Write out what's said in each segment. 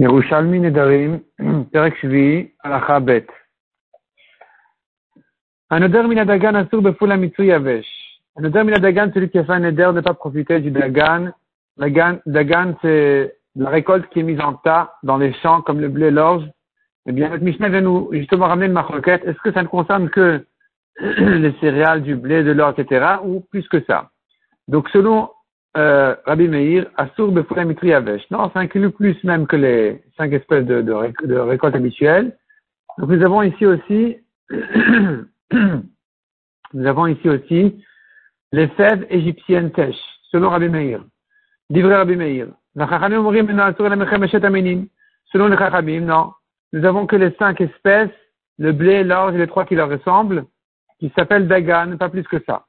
Yerushalmi Nedarim, Perek Shvi, Alacha Bet. Un odeur minadagan asur befula mitsu yavesh. Un odeur minadagan, celui qui a fait un neder ne pas profiter du dagan. Dagan, dagan c'est la récolte qui est mise en tas dans les champs comme le blé, l'orge. Eh bien, notre Mishnah vient nous justement ramener une marquette. Est-ce que ça ne concerne que les céréales, du blé, de l'or, etc., ou plus que ça? Donc, selon euh, Rabbi Meir, Asur Befula Mitri Avesh. Non, ça inclut plus même que les cinq espèces de, de, réc de récoltes habituelles. Donc nous avons ici aussi, nous avons ici aussi les fèves égyptiennes sèches, selon Rabbi Meir. Livré Rabbi Meir. Selon les Chachamim, non. Nous avons que les cinq espèces, le blé, l'orge et les trois qui leur ressemblent, qui s'appellent Dagan, pas plus que ça.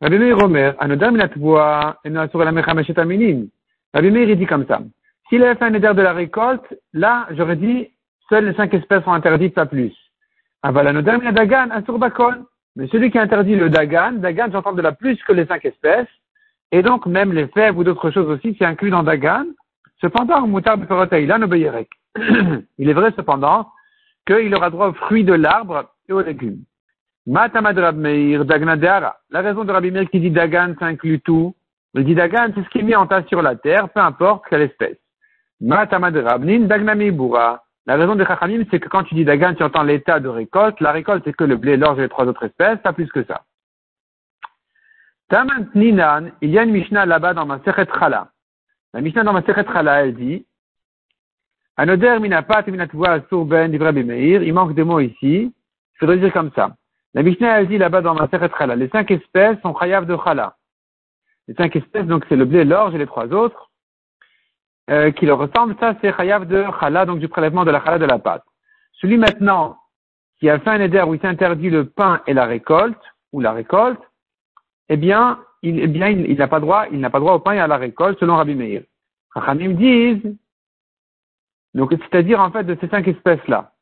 Rabbi Meir Omer, Anodam Latvoa, et Noasur la Mechameshet Aminim. Rabbi Meir, il dit comme ça. S'il avait fait un éder de la récolte, là, j'aurais dit, seules les cinq espèces sont interdites, pas plus. Aval Anodam la Dagan, Asur Bakon. Mais celui qui interdit le Dagan, Dagan, j'entends de la plus que les cinq espèces, et donc même les fèves ou d'autres choses aussi, c'est inclus dans Dagan. Cependant, Moutar Beferotaïlan Obeyerek. Il est vrai cependant qu'il aura droit aux fruits de l'arbre et aux légumes. Matamad. La raison de Rabbi Meir qui dit Dagan, ça inclut tout. Il dit Dagan, c'est ce qui est mis en tas sur la terre, peu importe quelle espèce. Matamad. La raison de Chachamim, c'est que quand tu dis Dagan, tu entends l'état de récolte. La récolte, c'est que le blé, l'orge et les trois autres espèces, pas plus que ça. Tamant Ninan, il y a une Mishnah là-bas dans ma Chala. La Mishnah dans ma Chala, elle dit, Anoder minapat surben. Il manque des mots ici. Il faudrait dire comme ça. La Mishnah elle dit là-bas dans ma Chala, les cinq espèces sont chayav de Chala. Les cinq espèces, donc c'est le blé, l'orge et les trois autres, euh, qui leur ressemblent. Ça, c'est chayav de Chala, donc du prélèvement de la Chala de la pâte. Celui maintenant qui a fait un éder où il s'interdit le pain et la récolte, ou la récolte, eh bien, il, eh il n'a pas droit, il n'a pas droit au pain et à la récolte, selon Rabbi Meir. Rachamim disent, donc, c'est-à-dire, en fait, de ces cinq espèces-là.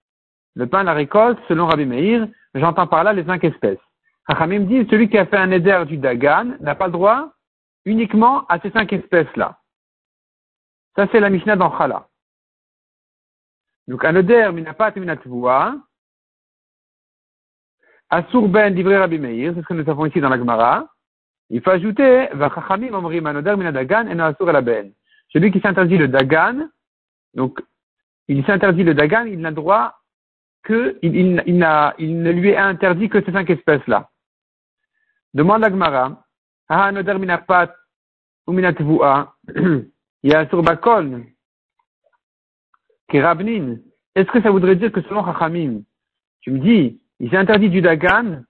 Le pain, la récolte, selon Rabbi Meir, j'entends par là les cinq espèces. Rachamim dit, celui qui a fait un éder du Dagan n'a pas le droit uniquement à ces cinq espèces-là. Ça, c'est la Mishnah dans Chala. Donc, un éder, minapat minatvua, Asur ben divrei Rabbi Meir, c'est ce que nous avons ici dans la Gemara. Il faut ajouter, vachachamim omrim anoder minadagan et asur la ben. Celui qui s'interdit le dagan, donc, il s'interdit le dagan, il n'a droit que, il, ne lui est interdit que ces cinq espèces-là. Demande la Gemara, ah. Est-ce que ça voudrait dire que selon Chachamim, tu me dis, il s'est interdit du dagan,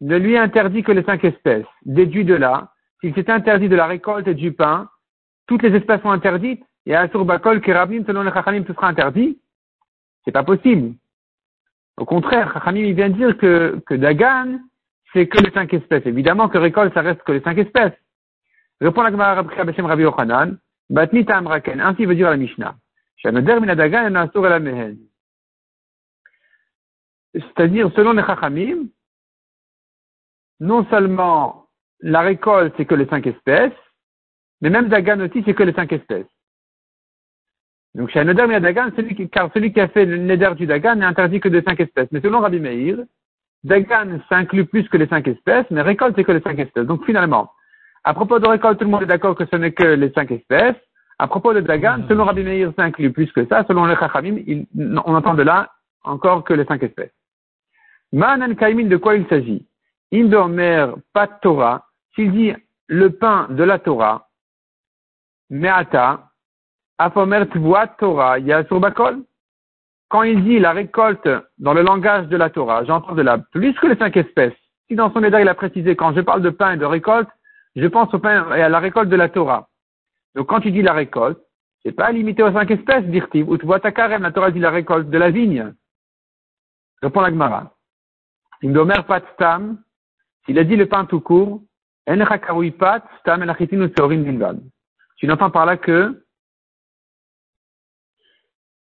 ne lui interdit que les cinq espèces. Déduit de là, s'il s'est interdit de la récolte et du pain, toutes les espèces sont interdites, et à Bakol, Kerabim, selon les Chachamim, tout sera interdit. C'est pas possible. Au contraire, Chachamim, il vient dire que, que Dagan, c'est que les cinq espèces. Évidemment que récolte, ça reste que les cinq espèces. Répond la Gemara Rabbi Yochanan, Batni Raken. Ainsi veut dire la Mishnah. C'est-à-dire, selon les Chachamim, non seulement la récolte, c'est que les cinq espèces, mais même Dagan aussi, c'est que les cinq espèces. Donc, chez Anoder Dagan, celui qui, car celui qui a fait le Neder du Dagan n'est interdit que de cinq espèces. Mais selon Rabbi Meir, Dagan s'inclut plus que les cinq espèces, mais récolte, c'est que les cinq espèces. Donc, finalement, à propos de récolte, tout le monde est d'accord que ce n'est que les cinq espèces. À propos de Dagan, selon Rabbi Meir, ça inclut plus que ça. Selon les Chachamim, on entend de là encore que les cinq espèces. Manan Kaimin, de quoi il s'agit? Indomer Pat Torah, s'il dit le pain de la Torah, Meata, Afomer Torah. Quand il dit la récolte dans le langage de la Torah, j'entends de là plus que les cinq espèces. Si dans son état il a précisé, quand je parle de pain et de récolte, je pense au pain et à la récolte de la Torah. Donc quand tu dis la récolte, c'est pas limité aux cinq espèces, dirtiv, ou tu vois ta carême, la Torah dit la récolte de la vigne. Répond la Gemara. Indomer pat stam, s'il a dit le pain tout court, en pat stam Tu n'entends par là que,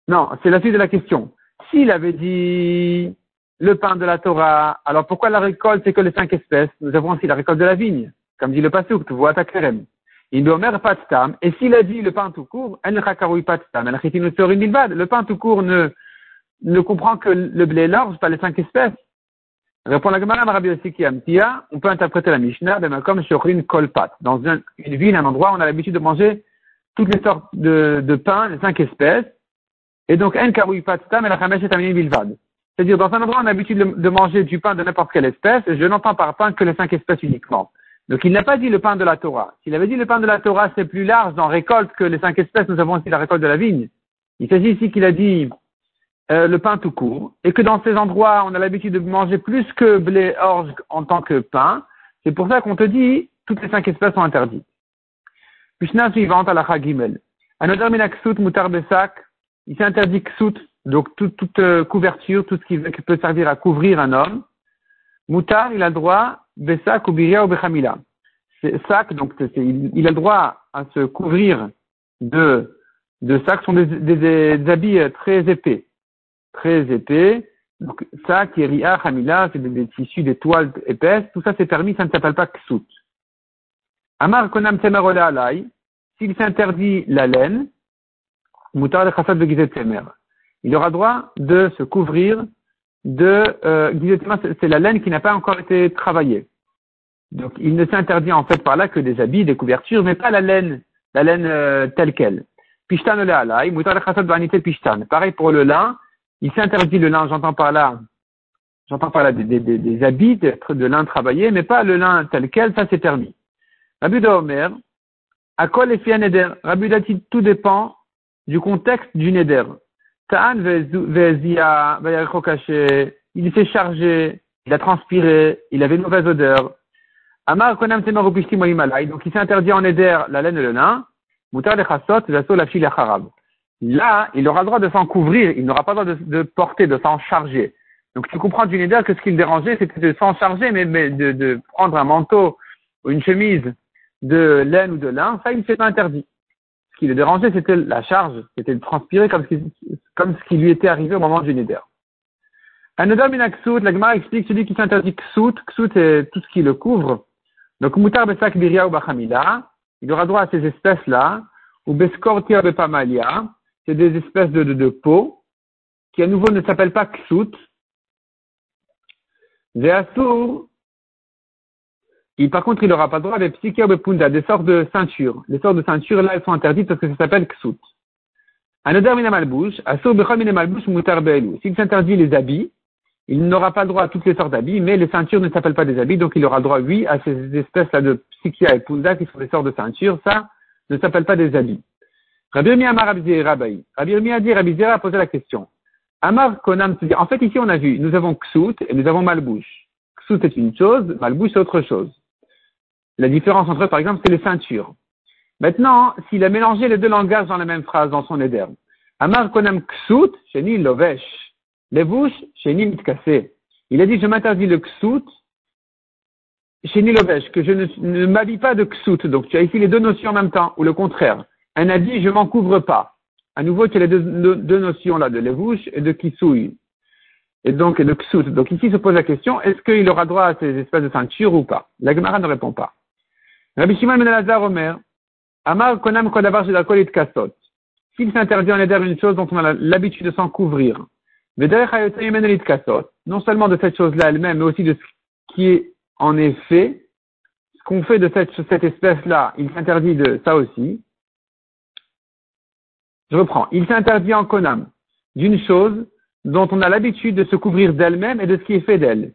non, c'est la suite de la question. S'il avait dit le pain de la Torah, alors pourquoi la récolte c'est que les cinq espèces? Nous avons aussi la récolte de la vigne, comme dit le Pasuk, tu vois ta kerem. Il omer pas tam. Et s'il a dit le pain tout court, el chakaroui pas tam. El Le pain tout court ne, ne comprend que le blé large, pas les cinq espèces. Répond la Gemara Rabbi Amtia, on peut interpréter la Mishnah, ben, comme Shorin Kolpat. Dans une, une ville, un endroit on a l'habitude de manger toutes les sortes de, de pain, les cinq espèces. Et donc, en karoui tam, el et bilvad. C'est-à-dire, dans un endroit, on a l'habitude de manger du pain de n'importe quelle espèce, et je n'entends par pain que les cinq espèces uniquement. Donc, il n'a pas dit le pain de la Torah. S'il avait dit le pain de la Torah, c'est plus large dans récolte que les cinq espèces, nous avons aussi la récolte de la vigne. Il s'agit ici qu'il a dit euh, le pain tout court, et que dans ces endroits, on a l'habitude de manger plus que blé orge en tant que pain. C'est pour ça qu'on te dit, toutes les cinq espèces sont interdites. Mishnah suivante à la Chagimel. Anodar minaksut mutar besak. Il s'est interdit ksut donc toute, toute euh, couverture, tout ce qui, peut servir à couvrir un homme. Moutar, il a le droit, besak ou biria ou bechamila. Sac, donc il, a le droit à se couvrir de, de sacs, sont des, des, habits euh, très épais. Très épais. Donc, sac, ria, hamila, c'est des, tissus, des toiles épaisses. Tout ça, c'est permis, ça ne s'appelle pas ksut. Amar konam temerola alay. S'il s'interdit la laine, moutar de gizet temer il aura droit de se couvrir de euh, c'est la laine qui n'a pas encore été travaillée. Donc il ne s'interdit en fait par là que des habits, des couvertures, mais pas la laine, la laine euh, telle qu'elle. Pishtan le pishtan. Pareil pour le lin, il s'interdit le lin, j'entends par là, j'entends par là des, habits de, de, lin travaillé, mais pas le lin tel quel, ça c'est permis. Rabbi Omer, à quoi les Rabbi tout dépend du contexte du neder il s'est chargé, il a transpiré, il avait une mauvaise odeur. Amar konam donc il s'est interdit en éder la laine et le lin, mutar la Là, il aura le droit de s'en couvrir, il n'aura pas le droit de, porter, de s'en charger. Donc tu comprends du neder que ce qui le dérangeait, c'était de s'en charger, mais, de, de, prendre un manteau ou une chemise de laine ou de lin, ça il s'est interdit. Ce qui le dérangeait, c'était la charge, c'était de transpirer comme ce, qui, comme ce qui lui était arrivé au moment du Neder. Anodam ksut, la Gemara explique celui qui s'interdit ksut, ksut est tout ce qui le couvre. Donc, mutar besak biria ou bachamila, il aura droit à ces espèces-là, ou beskortia bepamalia, c'est des espèces de, de, de peau, qui à nouveau ne s'appellent pas. Veasur, et par contre, il n'aura pas le droit des punda, des sortes de ceintures. Les sortes de ceintures, là, elles sont interdites parce que ça s'appelle ksut. Anodar mutar S'il s'interdit les habits, il n'aura pas droit à toutes les sortes d'habits, mais les ceintures ne s'appellent pas des habits, donc il aura droit, oui, à ces espèces-là de psychia et punda qui sont des sortes de ceintures. Ça ne s'appelle pas des habits. Rabbi Amar Rabbi Rabbi a dit, Rabbi a posé la question. Amar Konam en fait, ici, on a vu, nous avons ksut et nous avons malbouche. Ksut est une chose, malbouche c'est autre chose. La différence entre eux, par exemple, c'est les ceintures. Maintenant, s'il a mélangé les deux langages dans la même phrase, dans son éder, Amar konam ksut, sheni lovesh. Bouches, sheni mitkase. Il a dit, je m'interdis le ksut, sheni lovesh, que je ne, m'habille pas de ksut. Donc, tu as ici les deux notions en même temps, ou le contraire. Un a dit, je m'en couvre pas. À nouveau, tu as les deux, notions là, de levouche et de kisouille. Et donc, de ksut. Donc, ici se pose la question, est-ce qu'il aura droit à ces espèces de ceinture ou pas? La Gemara ne répond pas. Rabbi Shimon ben Elazar Omer, Amar konam kodavar shel kasot. S'il s'interdit en éder une chose dont on a l'habitude de s'en couvrir, non seulement de cette chose-là elle-même, mais aussi de ce qui est en effet, ce qu'on fait de cette, cette espèce-là, il s'interdit de ça aussi. Je reprends. Il s'interdit en konam d'une chose dont on a l'habitude de se couvrir d'elle-même et de ce qui est fait d'elle.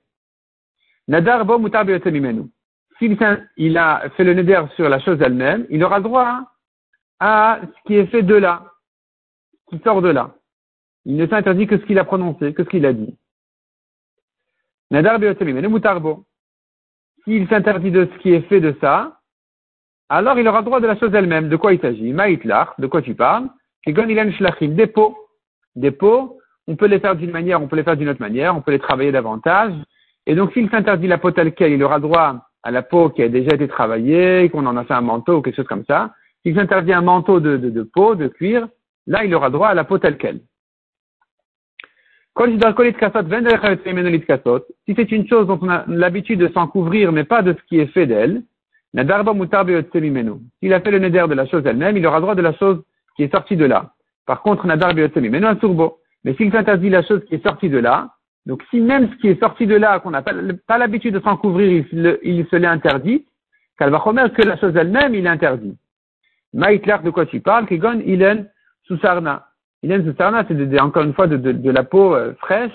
Nadar bo mutar s'il il a fait le neder sur la chose elle-même, il aura droit à ce qui est fait de là, qui sort de là. Il ne s'interdit que ce qu'il a prononcé, que ce qu'il a dit. Nadar mais le mutarbo. S'il s'interdit de ce qui est fait de ça, alors il aura droit de la chose elle-même. De quoi il s'agit? Maïtlach, de quoi tu parles? Des pots. Des pots, on peut les faire d'une manière, on peut les faire d'une autre manière, on peut les travailler davantage. Et donc s'il s'interdit la peau telle qu'elle, il aura droit à la peau qui a déjà été travaillée, qu'on en a fait un manteau ou quelque chose comme ça, s'il s'interdit un manteau de, de, de, peau, de cuir, là, il aura droit à la peau telle qu'elle. Si c'est une chose dont on a l'habitude de s'en couvrir, mais pas de ce qui est fait d'elle, S'il a fait le neder de la chose elle-même, il aura droit de la chose qui est sortie de là. Par contre, nadar un turbo. Mais s'il s'interdit la chose qui est sortie de là, donc si même ce qui est sorti de là, qu'on n'a pas, l'habitude de s'en couvrir, il, se l'est interdit, remettre que la chose elle-même, il est interdit. Maïtler, de quoi tu parles? Kegon, ilen, susarna. Ilen, susarna, c'est encore une fois de, la peau euh, fraîche.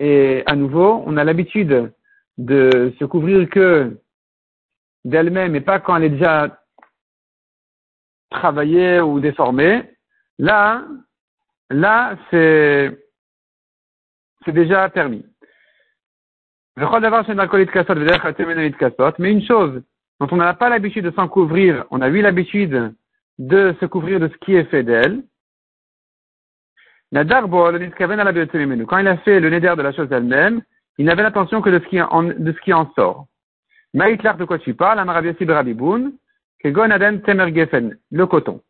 Et à nouveau, on a l'habitude de se couvrir que d'elle-même et pas quand elle est déjà travaillée ou déformée. Là, là, c'est, c'est déjà permis. Mais une chose dont on n'a pas l'habitude de s'en couvrir, on a eu l'habitude de se couvrir de ce qui est fait d'elle. Quand il a fait le neder de la chose elle-même, il n'avait l'intention que de ce qui en, de ce qui en sort. Maïtlar, de quoi tu parles? Kegon Adem Temer Gefen, le coton.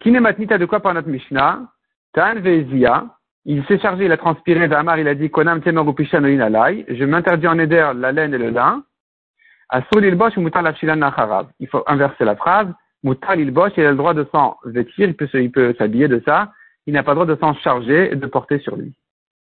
Kinematnita de quoi par notre Mishnah? Tan Vezia, il s'est chargé, il a transpiré, Amar, il a dit, Konam je m'interdis en éder la laine et le lin. Il faut inverser la phrase. Mutar Lilbosh, il a le droit de s'en vêtir, il il peut s'habiller de ça. Il n'a pas le droit de s'en charger et de porter sur lui.